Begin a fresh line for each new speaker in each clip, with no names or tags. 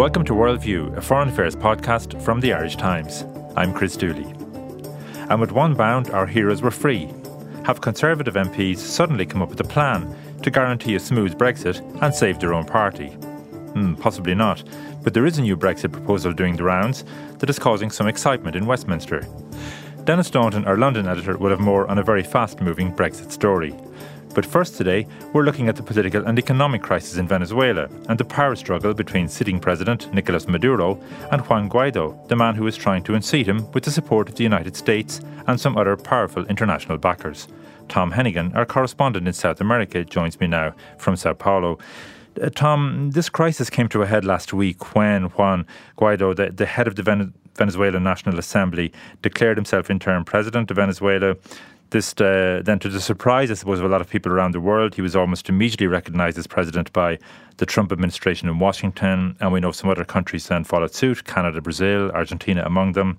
Welcome to Worldview, a foreign affairs podcast from the Irish Times. I'm Chris Dooley. And with one bound, our heroes were free. Have Conservative MPs suddenly come up with a plan to guarantee a smooth Brexit and save their own party? Hmm, possibly not, but there is a new Brexit proposal doing the rounds that is causing some excitement in Westminster. Denis Staunton, our London editor, will have more on a very fast moving Brexit story. But first today, we're looking at the political and economic crisis in Venezuela and the power struggle between sitting President Nicolas Maduro and Juan Guaido, the man who is trying to unseat him with the support of the United States and some other powerful international backers. Tom Hennigan, our correspondent in South America, joins me now from Sao Paulo. Uh, Tom, this crisis came to a head last week when Juan Guaido, the, the head of the Ven- Venezuelan National Assembly, declared himself interim president of Venezuela. This uh, then, to the surprise, I suppose, of a lot of people around the world, he was almost immediately recognised as president by the Trump administration in Washington, and we know some other countries then followed suit: Canada, Brazil, Argentina among them.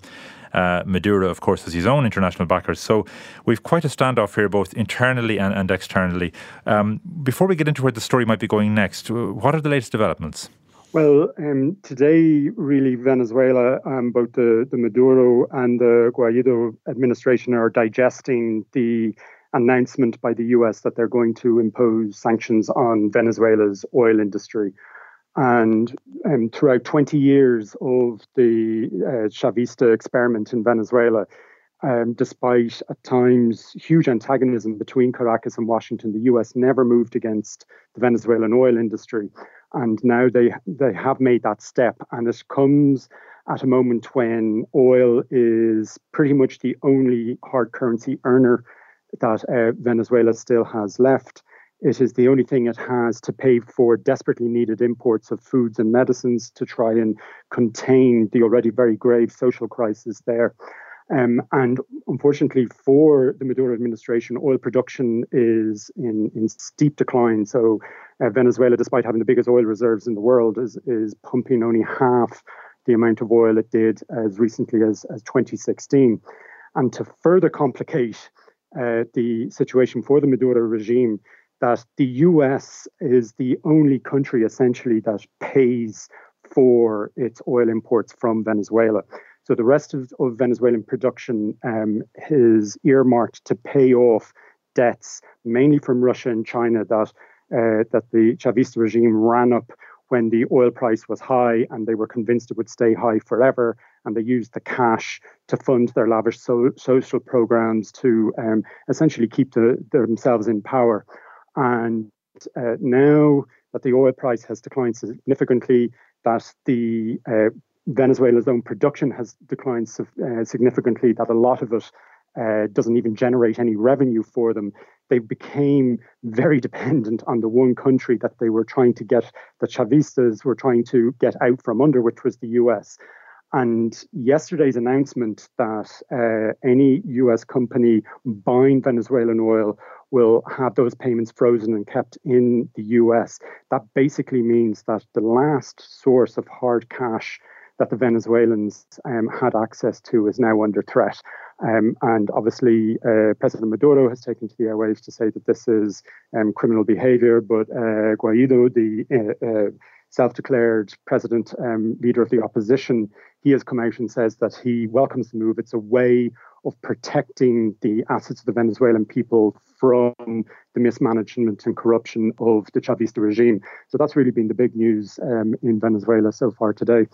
Uh, Maduro, of course, has his own international backers. So we've quite a standoff here, both internally and, and externally. Um, before we get into where the story might be going next, what are the latest developments?
Well, um, today, really, Venezuela, um, both the, the Maduro and the Guaido administration are digesting the announcement by the US that they're going to impose sanctions on Venezuela's oil industry. And um, throughout 20 years of the uh, Chavista experiment in Venezuela, um, despite at times huge antagonism between Caracas and Washington, the US never moved against the Venezuelan oil industry and now they they have made that step, and it comes at a moment when oil is pretty much the only hard currency earner that uh, Venezuela still has left. It is the only thing it has to pay for desperately needed imports of foods and medicines to try and contain the already very grave social crisis there. Um, and unfortunately for the Maduro administration, oil production is in, in steep decline. So uh, Venezuela, despite having the biggest oil reserves in the world, is, is pumping only half the amount of oil it did as recently as, as 2016. And to further complicate uh, the situation for the Maduro regime, that the US is the only country essentially that pays for its oil imports from Venezuela. So the rest of, of Venezuelan production um, is earmarked to pay off debts, mainly from Russia and China, that uh, that the Chavista regime ran up when the oil price was high, and they were convinced it would stay high forever. And they used the cash to fund their lavish so, social programs to um, essentially keep the, themselves in power. And uh, now that the oil price has declined significantly, that the uh, Venezuela's own production has declined uh, significantly, that a lot of it uh, doesn't even generate any revenue for them. They became very dependent on the one country that they were trying to get, the Chavistas were trying to get out from under, which was the US. And yesterday's announcement that uh, any US company buying Venezuelan oil will have those payments frozen and kept in the US, that basically means that the last source of hard cash that the Venezuelans um, had access to is now under threat. Um, and obviously, uh, President Maduro has taken to the airwaves to say that this is um, criminal behavior. But uh, Guaido, the uh, uh self declared president, um, leader of the opposition, he has come out and says that he welcomes the move. It's a way of protecting the assets of the Venezuelan people from the mismanagement and corruption of the Chavista regime. So that's really been the big news um, in Venezuela so far today.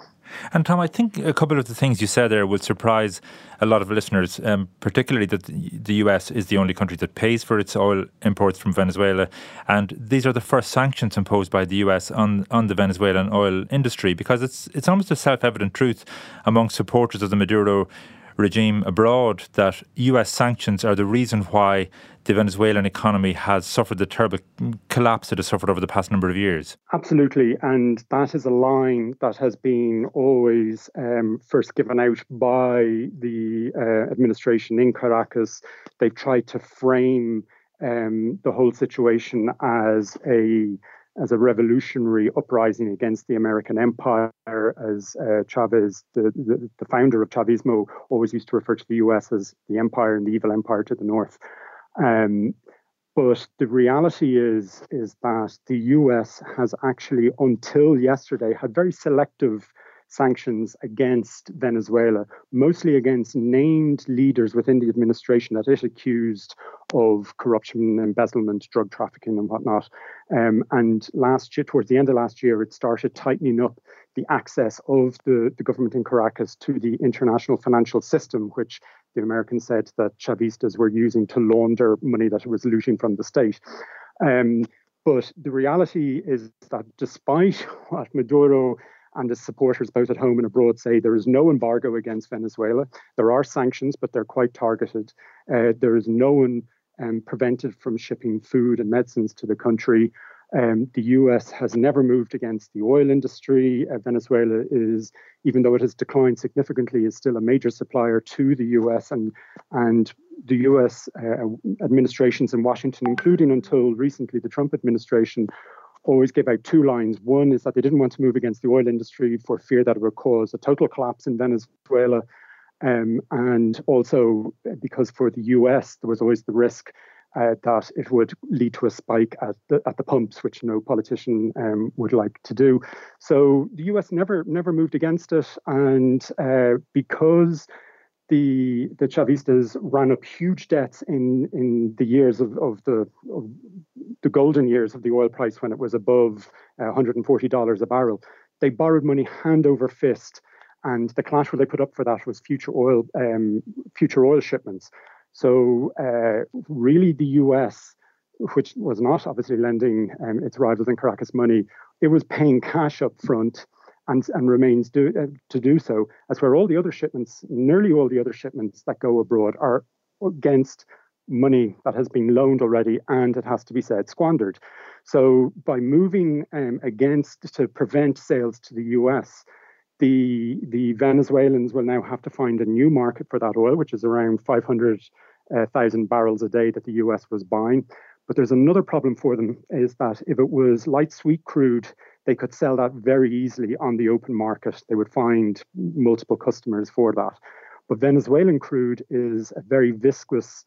And Tom, I think a couple of the things you said there would surprise a lot of listeners, um, particularly that the US is the only country that pays for its oil imports from Venezuela. And these are the first sanctions imposed by the US on, on the Venezuelan oil industry because it's, it's almost a self evident truth among supporters of the Maduro regime abroad that US sanctions are the reason why the Venezuelan economy has suffered the terrible collapse it has suffered over the past number of years.
Absolutely. And that is a line that has been always um, first given out by the uh, administration in Caracas. They've tried to frame um, the whole situation as a as a revolutionary uprising against the American empire, as uh, Chavez, the, the, the, founder of Chavismo, always used to refer to the US as the empire and the evil empire to the north. Um, But the reality is, is that the US has actually, until yesterday, had very selective sanctions against Venezuela, mostly against named leaders within the administration that it accused of corruption, embezzlement, drug trafficking, and whatnot. Um, and last year, towards the end of last year, it started tightening up the access of the, the government in Caracas to the international financial system, which the Americans said that Chavistas were using to launder money that it was looting from the state. Um, but the reality is that despite what Maduro and his supporters both at home and abroad say there is no embargo against Venezuela. There are sanctions, but they're quite targeted. Uh, there is no one um, prevented from shipping food and medicines to the country. Um, the US has never moved against the oil industry. Uh, Venezuela is, even though it has declined significantly, is still a major supplier to the US. And, and the US uh, administrations in Washington, including until recently the Trump administration, always gave out two lines. One is that they didn't want to move against the oil industry for fear that it would cause a total collapse in Venezuela. Um, and also because for the US, there was always the risk uh, that it would lead to a spike at the, at the pumps, which no politician um, would like to do. So the US never never moved against it, and uh, because the the Chavistas ran up huge debts in in the years of, of the of the golden years of the oil price when it was above uh, $140 a barrel. They borrowed money hand over fist, and the collateral they put up for that was future oil um, future oil shipments. So uh, really, the U.S., which was not obviously lending um, its rivals in Caracas money, it was paying cash up front and, and remains do, uh, to do so. As where all the other shipments, nearly all the other shipments that go abroad are against money that has been loaned already and it has to be said squandered. So by moving um, against to prevent sales to the US, the the Venezuelans will now have to find a new market for that oil, which is around 500,000 uh, barrels a day that the US was buying. But there's another problem for them is that if it was light sweet crude, they could sell that very easily on the open market. They would find multiple customers for that. But Venezuelan crude is a very viscous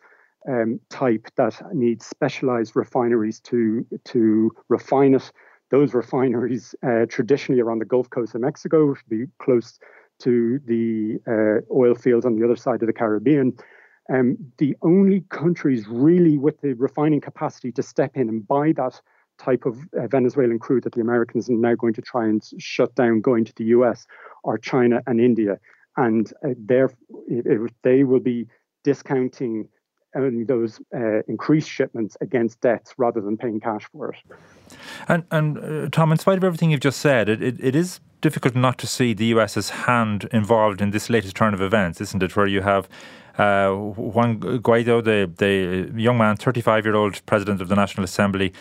um, type that needs specialized refineries to, to refine it. Those refineries uh, traditionally are on the Gulf Coast of Mexico, be close to the uh, oil fields on the other side of the Caribbean. Um, the only countries really with the refining capacity to step in and buy that type of uh, Venezuelan crude that the Americans are now going to try and shut down going to the US are China and India. And uh, they will be discounting only those uh, increased shipments against debts rather than paying cash for it.
And, and uh, Tom, in spite of everything you've just said, it, it, it is difficult not to see the US's hand involved in this latest turn of events, isn't it? Where you have uh, Juan Guaido, the, the young man, 35 year old president of the National Assembly,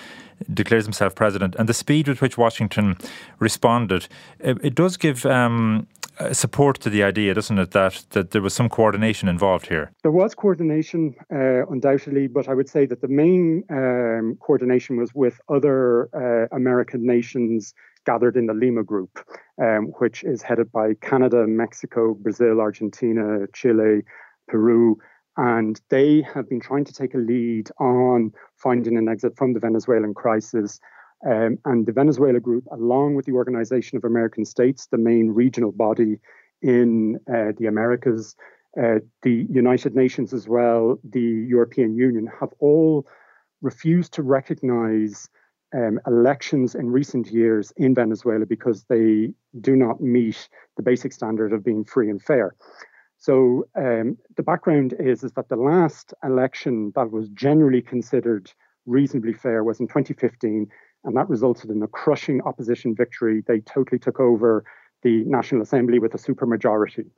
declares himself president, and the speed with which Washington responded, it, it does give um, support to the idea, doesn't it, that, that there was some coordination involved here?
There was coordination, uh, undoubtedly, but I would say that the main um, coordination was with other uh, American nations gathered in the Lima Group, um, which is headed by Canada, Mexico, Brazil, Argentina, Chile, Peru. And they have been trying to take a lead on finding an exit from the Venezuelan crisis. Um, and the Venezuela Group, along with the Organization of American States, the main regional body in uh, the Americas, uh, the United Nations as well, the European Union, have all refused to recognize um, elections in recent years in Venezuela because they do not meet the basic standard of being free and fair. So um, the background is, is that the last election that was generally considered reasonably fair was in 2015, and that resulted in a crushing opposition victory. They totally took over the National Assembly with a supermajority.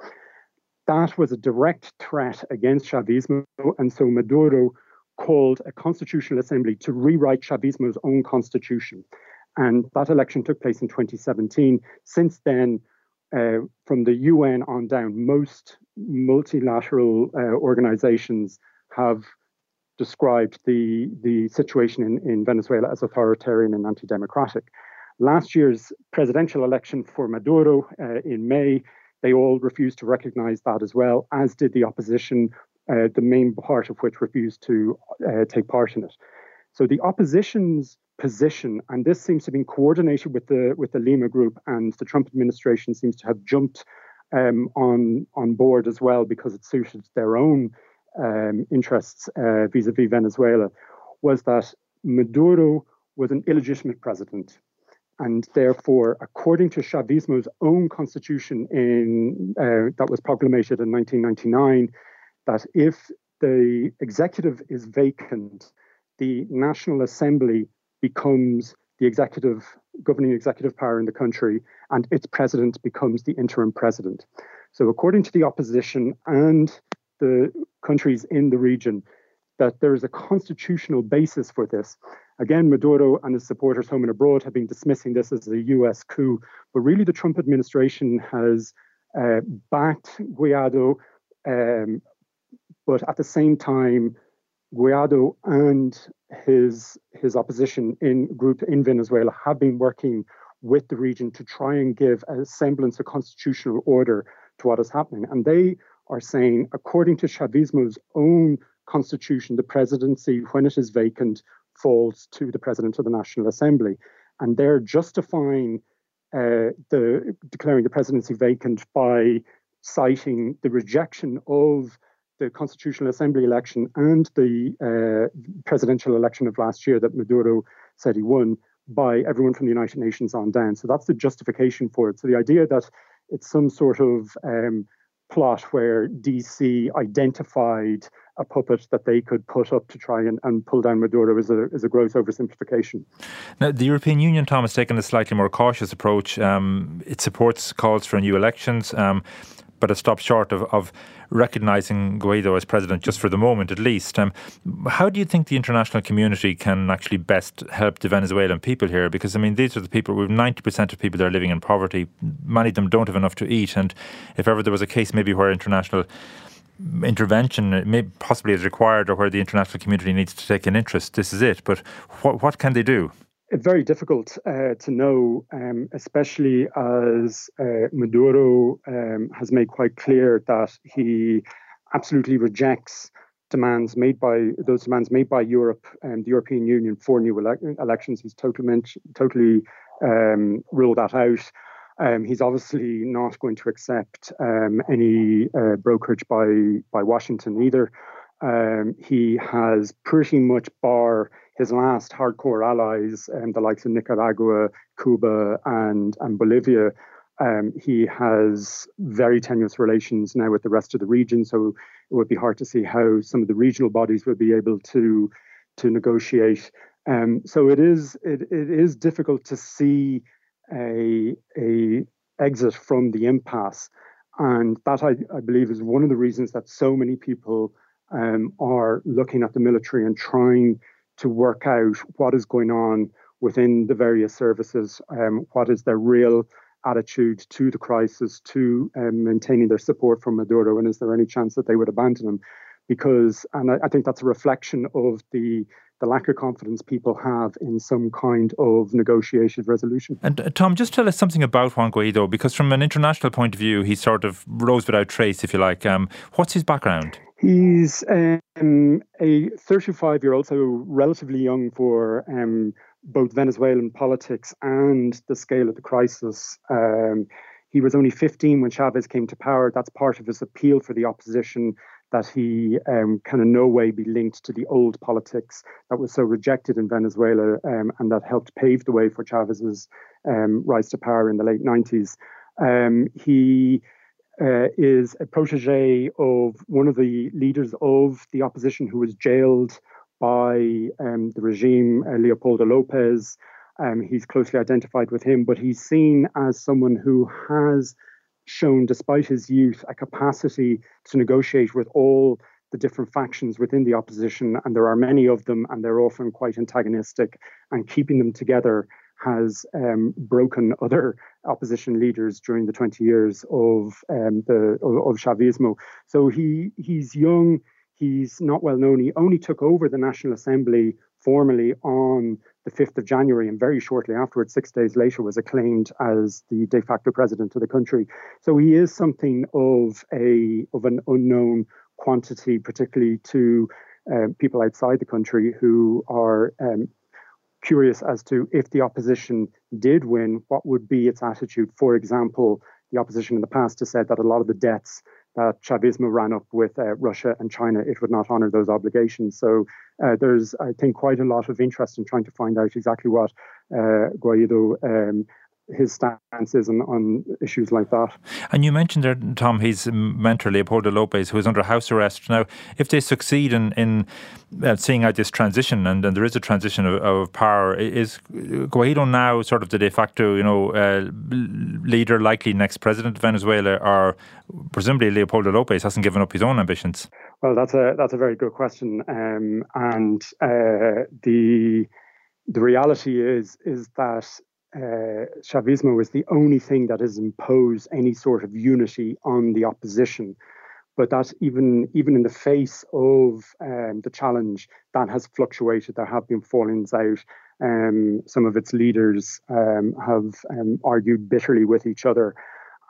That was a direct threat against Chavismo, and so Maduro called a constitutional assembly to rewrite Chavismo's own constitution. And that election took place in 2017. Since then, uh, from the UN on down, most multilateral uh, organizations have described the, the situation in, in Venezuela as authoritarian and anti democratic. Last year's presidential election for Maduro uh, in May, they all refused to recognize that as well, as did the opposition, uh, the main part of which refused to uh, take part in it. So the opposition's position, and this seems to have been coordinated with the with the Lima group, and the Trump administration seems to have jumped um, on on board as well because it suited their own um, interests uh, vis-a-vis Venezuela, was that Maduro was an illegitimate president. And therefore, according to Chavismo's own constitution in, uh, that was proclamated in 1999, that if the executive is vacant, the National Assembly becomes the executive governing executive power in the country, and its president becomes the interim president. So, according to the opposition and the countries in the region, that there is a constitutional basis for this. Again, Maduro and his supporters home and abroad have been dismissing this as a US coup, but really the Trump administration has uh, backed Guaido, um, but at the same time, Guaido and his his opposition in group in Venezuela have been working with the region to try and give a semblance of constitutional order to what is happening. And they are saying, according to Chavismo's own constitution, the presidency, when it is vacant, falls to the president of the National Assembly. And they're justifying uh, the declaring the presidency vacant by citing the rejection of the Constitutional Assembly election and the uh, presidential election of last year that Maduro said he won by everyone from the United Nations on down. So that's the justification for it. So the idea that it's some sort of um, plot where DC identified a puppet that they could put up to try and, and pull down Maduro is a, is a gross oversimplification.
Now, the European Union, Tom, has taken a slightly more cautious approach. Um, it supports calls for new elections. Um, but it stopped short of, of recognising Guaido as president, just for the moment at least. Um, how do you think the international community can actually best help the Venezuelan people here? Because, I mean, these are the people, have 90% of people that are living in poverty. Many of them don't have enough to eat. And if ever there was a case maybe where international intervention may possibly is required or where the international community needs to take an interest, this is it. But what, what can they do?
Very difficult uh, to know, um, especially as uh, Maduro um, has made quite clear that he absolutely rejects demands made by those demands made by Europe and the European Union for new ele- elections. He's totally totally um, ruled that out. Um, he's obviously not going to accept um, any uh, brokerage by by Washington either. Um, he has pretty much bar his last hardcore allies, um, the likes of Nicaragua, Cuba, and, and Bolivia, um, he has very tenuous relations now with the rest of the region. So it would be hard to see how some of the regional bodies would be able to to negotiate. Um, so it is it, it is difficult to see a a exit from the impasse, and that I, I believe is one of the reasons that so many people um, are looking at the military and trying to work out what is going on within the various services, um, what is their real attitude to the crisis, to um, maintaining their support for Maduro, and is there any chance that they would abandon him? Because, and I, I think that's a reflection of the the lack of confidence people have in some kind of negotiated resolution.
And uh, Tom, just tell us something about Juan Guaido, because from an international point of view, he sort of rose without trace, if you like. Um, what's his background?
He's um, a 35 year old, so relatively young for um, both Venezuelan politics and the scale of the crisis. Um, he was only 15 when Chavez came to power. That's part of his appeal for the opposition that he um, can in no way be linked to the old politics that was so rejected in Venezuela um, and that helped pave the way for Chavez's um, rise to power in the late 90s. Um, he uh, is a protege of one of the leaders of the opposition who was jailed by um, the regime, uh, Leopoldo Lopez. Um, he's closely identified with him, but he's seen as someone who has shown, despite his youth, a capacity to negotiate with all the different factions within the opposition. And there are many of them, and they're often quite antagonistic. And keeping them together has um, broken other opposition leaders during the 20 years of um, the of, of Chavismo. So he he's young, he's not well known. He only took over the National Assembly formally on the 5th of January, and very shortly afterwards, six days later, was acclaimed as the de facto president of the country. So he is something of a of an unknown quantity, particularly to uh, people outside the country who are um, curious as to if the opposition did win, what would be its attitude. For example, the opposition in the past has said that a lot of the debts that Chavismo ran up with uh, Russia and China, it would not honor those obligations. So uh, there's, I think, quite a lot of interest in trying to find out exactly what uh, Guaido um, his stances on, on issues like that.
And you mentioned there, Tom, his mentor Leopoldo Lopez, who is under house arrest now. If they succeed in in uh, seeing out this transition, and, and there is a transition of, of, power, is Guaido now sort of the de facto, you know, uh, leader, likely next president of Venezuela, or presumably Leopoldo Lopez hasn't given up his own ambitions?
Well, that's a that's a very good question, um, and uh, the the reality is is that uh, Chavismo is the only thing that has imposed any sort of unity on the opposition. But that even even in the face of um, the challenge, that has fluctuated. There have been fallings out. Um, some of its leaders um, have um, argued bitterly with each other,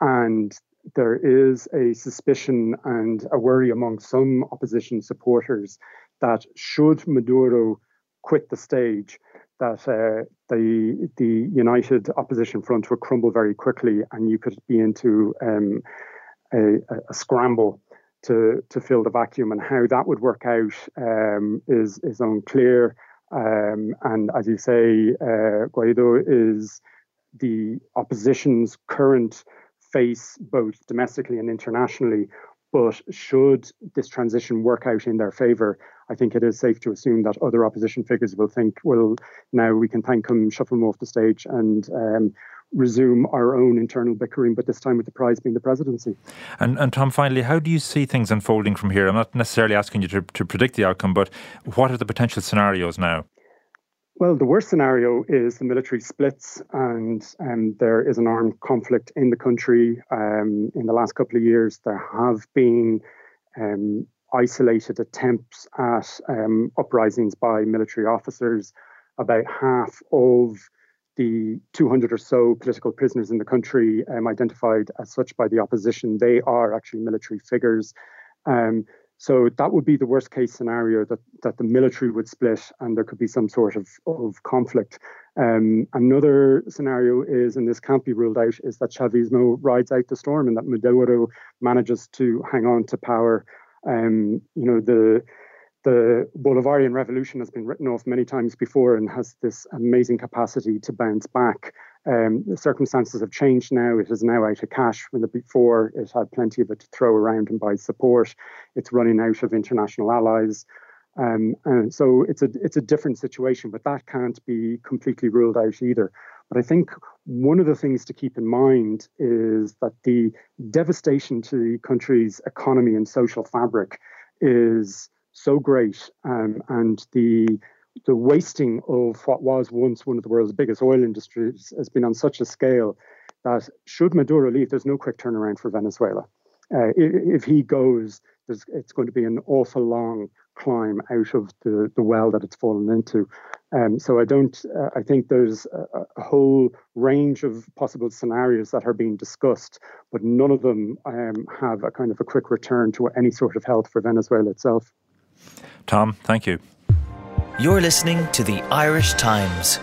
and there is a suspicion and a worry among some opposition supporters that should Maduro quit the stage, that uh, the the united opposition front would crumble very quickly, and you could be into um, a, a, scramble to to fill the vacuum. And how that would work out um, is is unclear. Um, and as you say, uh, Guaido is the opposition's current face, both domestically and internationally. But should this transition work out in their favour, I think it is safe to assume that other opposition figures will think, well, now we can thank him, shuffle him off the stage, and um, resume our own internal bickering, but this time with the prize being the presidency.
And, and Tom, finally, how do you see things unfolding from here? I'm not necessarily asking you to, to predict the outcome, but what are the potential scenarios now?
Well, the worst scenario is the military splits and um, there is an armed conflict in the country. Um, in the last couple of years, there have been um, isolated attempts at um, uprisings by military officers. About half of the 200 or so political prisoners in the country um, identified as such by the opposition, they are actually military figures. Um, so that would be the worst case scenario that, that the military would split and there could be some sort of, of conflict. Um, another scenario is, and this can't be ruled out, is that Chavismo rides out the storm and that Maduro manages to hang on to power um, you know, the the Bolivarian Revolution has been written off many times before and has this amazing capacity to bounce back. Um, the circumstances have changed now. It is now out of cash. When the, before it had plenty of it to throw around and buy support. It's running out of international allies. Um, and so it's a it's a different situation, but that can't be completely ruled out either. But I think one of the things to keep in mind is that the devastation to the country's economy and social fabric is so great, um, and the the wasting of what was once one of the world's biggest oil industries has been on such a scale that should Maduro leave, there's no quick turnaround for Venezuela. Uh, if he goes, it's going to be an awful long climb out of the, the well that it's fallen into. Um, so I don't. Uh, I think there's a, a, whole range of possible scenarios that are being discussed, but none of them um, have a kind of a quick return to any sort of health for Venezuela itself.
Tom, thank you.
You're listening to the Irish Times.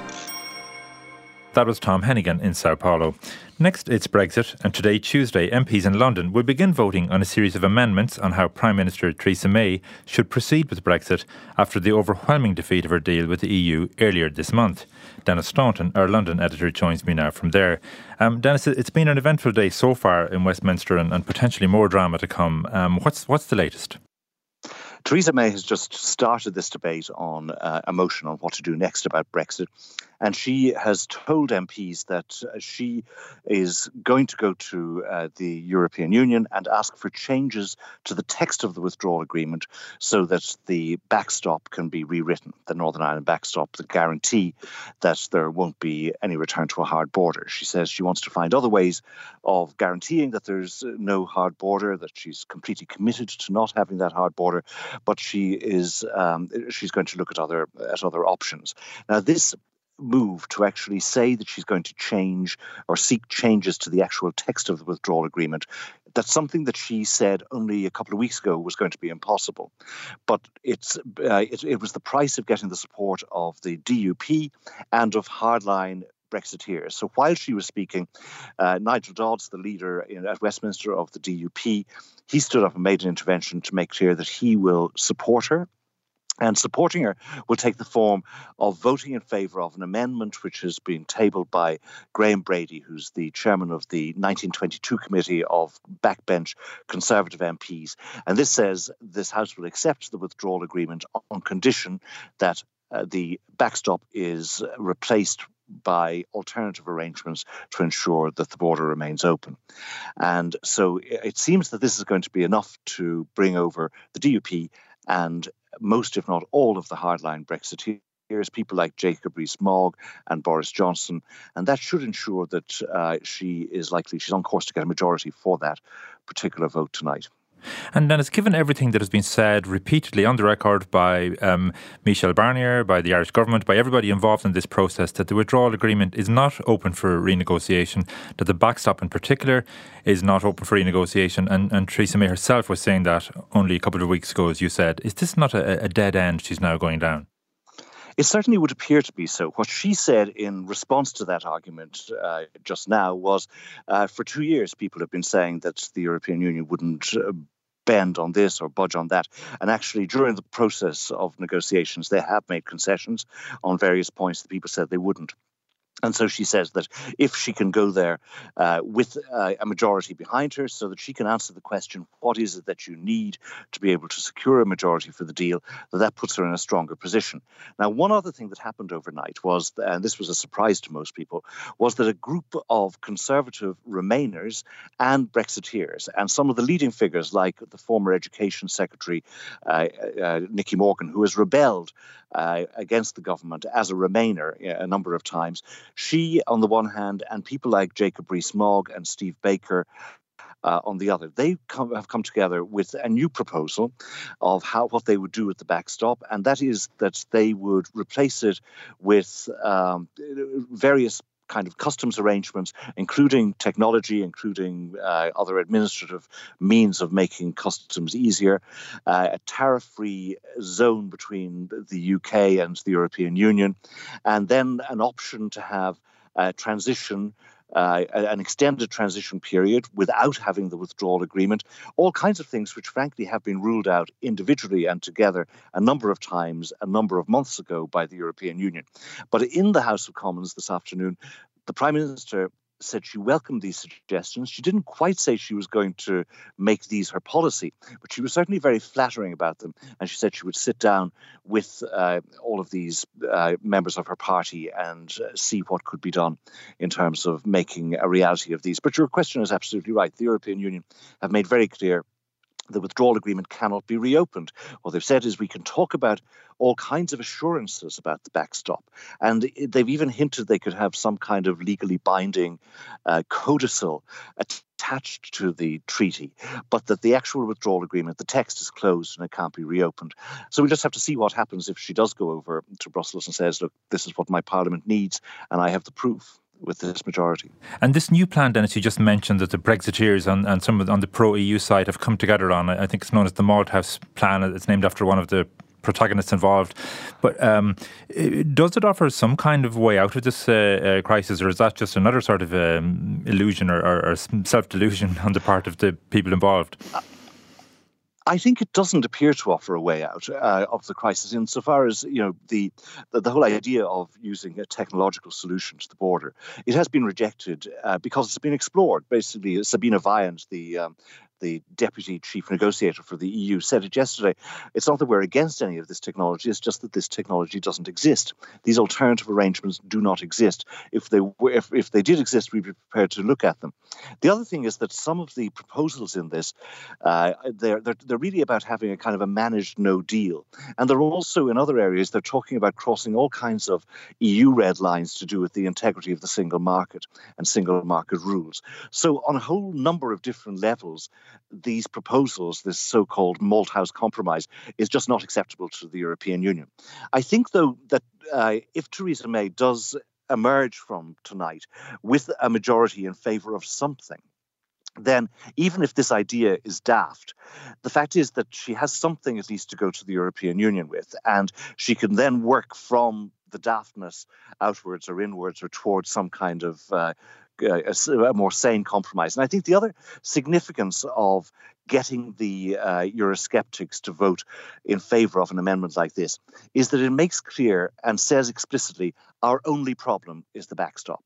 That was Tom Hennigan in Sao Paulo. Next, it's Brexit, and today, Tuesday, MPs in London will begin voting on a series of amendments on how Prime Minister Theresa May should proceed with Brexit after the overwhelming defeat of her deal with the EU earlier this month. Denis Staunton, our London editor, joins me now from there. Um, Denis, it's been an eventful day so far in Westminster and, and potentially more drama to come. Um, what's, what's the latest?
Theresa May has just started this debate on uh, motion on what to do next about Brexit. And she has told MPs that uh, she is going to go to uh, the European Union and ask for changes to the text of the withdrawal agreement so that the backstop can be rewritten, the Northern Ireland backstop, the guarantee that there won't be any return to a hard border. She says she wants to find other ways of guaranteeing that there's no hard border, that she's completely committed to not having that hard border, but she is um, she's going to look at other at other options. Now, this move to actually say that she's going to change or seek changes to the actual text of the withdrawal agreement. That's something that she said only a couple of weeks ago was going to be impossible. But it's uh, it, it was the price of getting the support of the DUP and of hardline Brexiteers. So while she was speaking, uh, Nigel Dodds, the leader in, at Westminster of the DUP, he stood up and made an intervention to make clear that he will support her and supporting her will take the form of voting in favour of an amendment which has been tabled by Graham Brady, who's the chairman of the 1922 committee of backbench Conservative MPs. And this says this House will accept the withdrawal agreement on condition that uh, the backstop is replaced by alternative arrangements to ensure that the border remains open. And so it seems that this is going to be enough to bring over the DUP and most, if not all, of the hardline Brexiteers, people like Jacob Rees-Mogg and Boris Johnson, and that should ensure that uh, she is likely, she's on course to get a majority for that particular vote tonight.
And then it's given everything that has been said repeatedly on the record by um, Michel Barnier, by the Irish government, by everybody involved in this process that the withdrawal agreement is not open for renegotiation, that the backstop in particular is not open for renegotiation. And, and Theresa May herself was saying that only a couple of weeks ago, as you said. Is this not a, a dead end she's now going down?
It certainly would appear to be so. What she said in response to that argument uh, just now was uh, for two years, people have been saying that the European Union wouldn't uh, bend on this or budge on that. And actually, during the process of negotiations, they have made concessions on various points that people said they wouldn't. And so she says that if she can go there uh, with uh, a majority behind her so that she can answer the question, what is it that you need to be able to secure a majority for the deal, that that puts her in a stronger position. Now, one other thing that happened overnight was, and this was a surprise to most people, was that a group of conservative Remainers and Brexiteers, and some of the leading figures like the former Education Secretary, uh, uh Nicky Morgan, who has rebelled uh, against the government as a Remainer a number of times. She, on the one hand, and people like Jacob Rees-Mogg and Steve Baker uh, on the other. They come, have come together with a new proposal of how what they would do with the backstop, and that is that they would replace it with um, various kind of customs arrangements, including technology, including uh, other administrative means of making customs easier, uh, a tariff free zone between the UK and the European Union, and then an option to have a transition uh, an extended transition period without having the withdrawal agreement, all kinds of things which, frankly, have been ruled out individually and together a number of times, a number of months ago by the European Union. But in the House of Commons this afternoon, the Prime Minister said she welcomed these suggestions. She didn't quite say she was going to make these her policy, but she was certainly very flattering about them. And she said she would sit down with uh, all of these uh, members of her party and uh, see what could be done in terms of making a reality of these. But your question is absolutely right. The European Union have made very clear the withdrawal agreement cannot be reopened. What they've said is we can talk about all kinds of assurances about the backstop. And they've even hinted they could have some kind of legally binding uh, codicil attached to the treaty, but that the actual withdrawal agreement, the text is closed and it can't be reopened. So we just have to see what happens if she does go over to Brussels and says, look, this is what my parliament needs, and I have the proof with this majority.
And this new plan, Denis, you just mentioned that the Brexiteers and, and some of, on the pro EU side have come together on. I think it's known as the Malthouse Plan. It's named after one of the protagonists involved. But um, does it offer some kind of way out of this uh, uh, crisis, or is that just another sort of um, illusion or, or, or self delusion on the part of the people involved? Uh,
I think it doesn't appear to offer a way out uh, of the crisis insofar as you know the, the, the whole idea of using a technological solution to the border. It has been rejected uh, because it's been explored. Basically, Sabina Weyand, the um, the deputy chief negotiator for the EU, said it yesterday. It's not that we're against any of this technology, it's just that this technology doesn't exist. These alternative arrangements do not exist. If they were, if, if they did exist, we'd be prepared to look at them. The other thing is that some of the proposals in this, uh, they're, they're, they're really about having a kind of a managed no deal. And they're also in other areas, they're talking about crossing all kinds of EU red lines to do with the integrity of the single market and single market rules. So, on a whole number of different levels, these proposals, this so called Malthouse Compromise, is just not acceptable to the European Union. I think, though, that uh, if Theresa May does emerge from tonight with a majority in favour of something, then even if this idea is daft, the fact is that she has something at least to go to the European Union with, and she can then work from the daftness outwards or inwards or towards some kind of uh, a, a, more sane compromise. And I think the other significance of getting the uh, Eurosceptics to vote in favour of an amendment like this is that it makes clear and says explicitly our only problem is the backstop.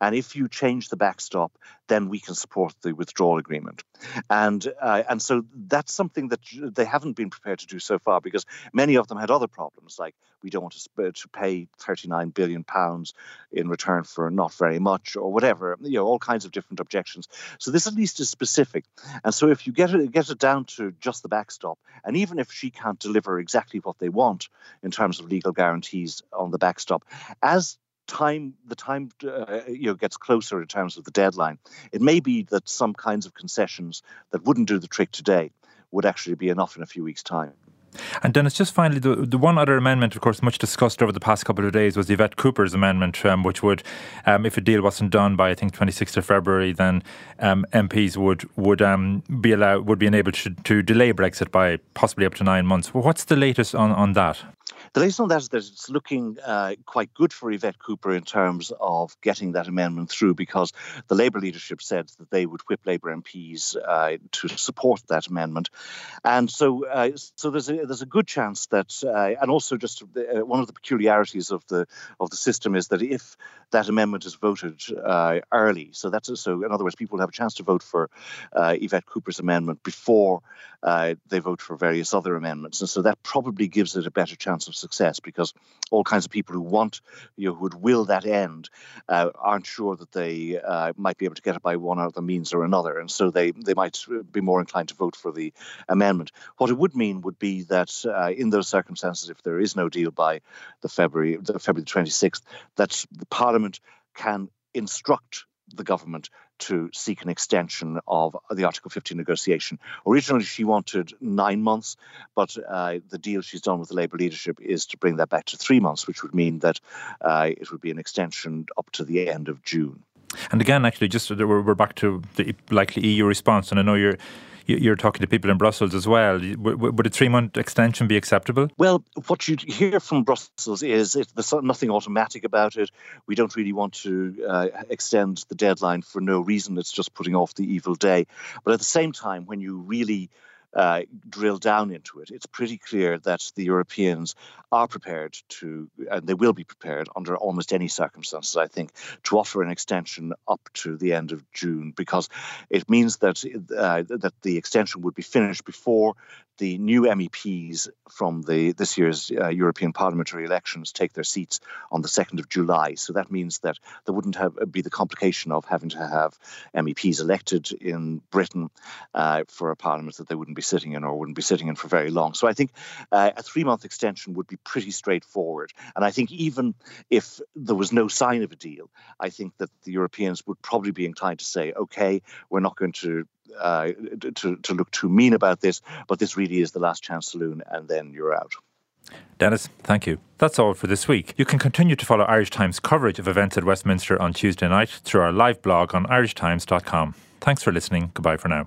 And if you change the backstop, then we can support the withdrawal agreement. And uh, and so that's something that they haven't been prepared to do so far because many of them had other problems like we don't want to, to pay 39 billion pounds in return for not very much or whatever you know all kinds of different objections so this at least is specific and so if you get it get it down to just the backstop and even if she can't deliver exactly what they want in terms of legal guarantees on the backstop as time the time uh, you know gets closer in terms of the deadline it may be that some kinds of concessions that wouldn't do the trick today would actually be enough in a few weeks time
and Denis, just finally, the, the one other amendment, of course, much discussed over the past couple of days was Yvette Cooper's amendment, um, which would, um, if a deal wasn't done by I think 26th of February, then um, MPs would would um, be allowed would be enabled to, to delay Brexit by possibly up to nine months. What's the latest on, on that?
The latest on that is that it's looking uh, quite good for Yvette Cooper in terms of getting that amendment through because the Labour leadership said that they would whip Labour MPs uh, to support that amendment. And so uh, so there's a, there's a good chance that, uh, and also just uh, one of the peculiarities of the of the system is that if that amendment is voted uh, early, so that's so in other words, people have a chance to vote for Yvette Cooper's amendment before they vote for various other amendments, and so that probably gives it a better chance of success because all kinds of people who want, you know, who would will that end, uh, aren't sure that they uh, might be able to get it by one other means or another, and so they they might be more inclined to vote for the amendment. What it would mean would be that uh, in those circumstances, if there is no deal by the February the February 26th, that the Parliament can instruct the government to seek an extension of the Article 50 negotiation. Originally, she wanted nine months, but uh, the deal she's done with the Labour leadership is to bring that back to three months, which would mean that uh, it would be an extension up to the end of June.
And again, actually, just we're back to the likely EU response, and I know you're you're talking to people in Brussels as well. Would a three month extension be acceptable?
Well, what you hear from Brussels is it, there's nothing automatic about it. We don't really want to uh, extend the deadline for no reason. It's just putting off the evil day. But at the same time, when you really uh, drill down into it, it's pretty clear that the Europeans are prepared to, and they will be prepared under almost any circumstances, I think, to offer an extension up to the end of June, because it means that uh, that the extension would be finished before the new MEPs from the this year's uh, European parliamentary elections take their seats on the 2nd of July. So that means that there wouldn't have be the complication of having to have MEPs elected in Britain uh, for a parliament that they wouldn't be sitting in or wouldn't be sitting in for very long. So I think uh, a three month extension would be pretty straightforward. And I think even if there was no sign of a deal, I think that the Europeans would probably be inclined to say, okay, we're not going to uh, to, to look too mean about this, but this really is the last chance saloon, and then you're out.
Denis, thank you. That's all for this week. You can continue to follow Irish Times coverage of events at Westminster on Tuesday night through our live blog on irishtimes.com. Thanks for listening. Goodbye for now.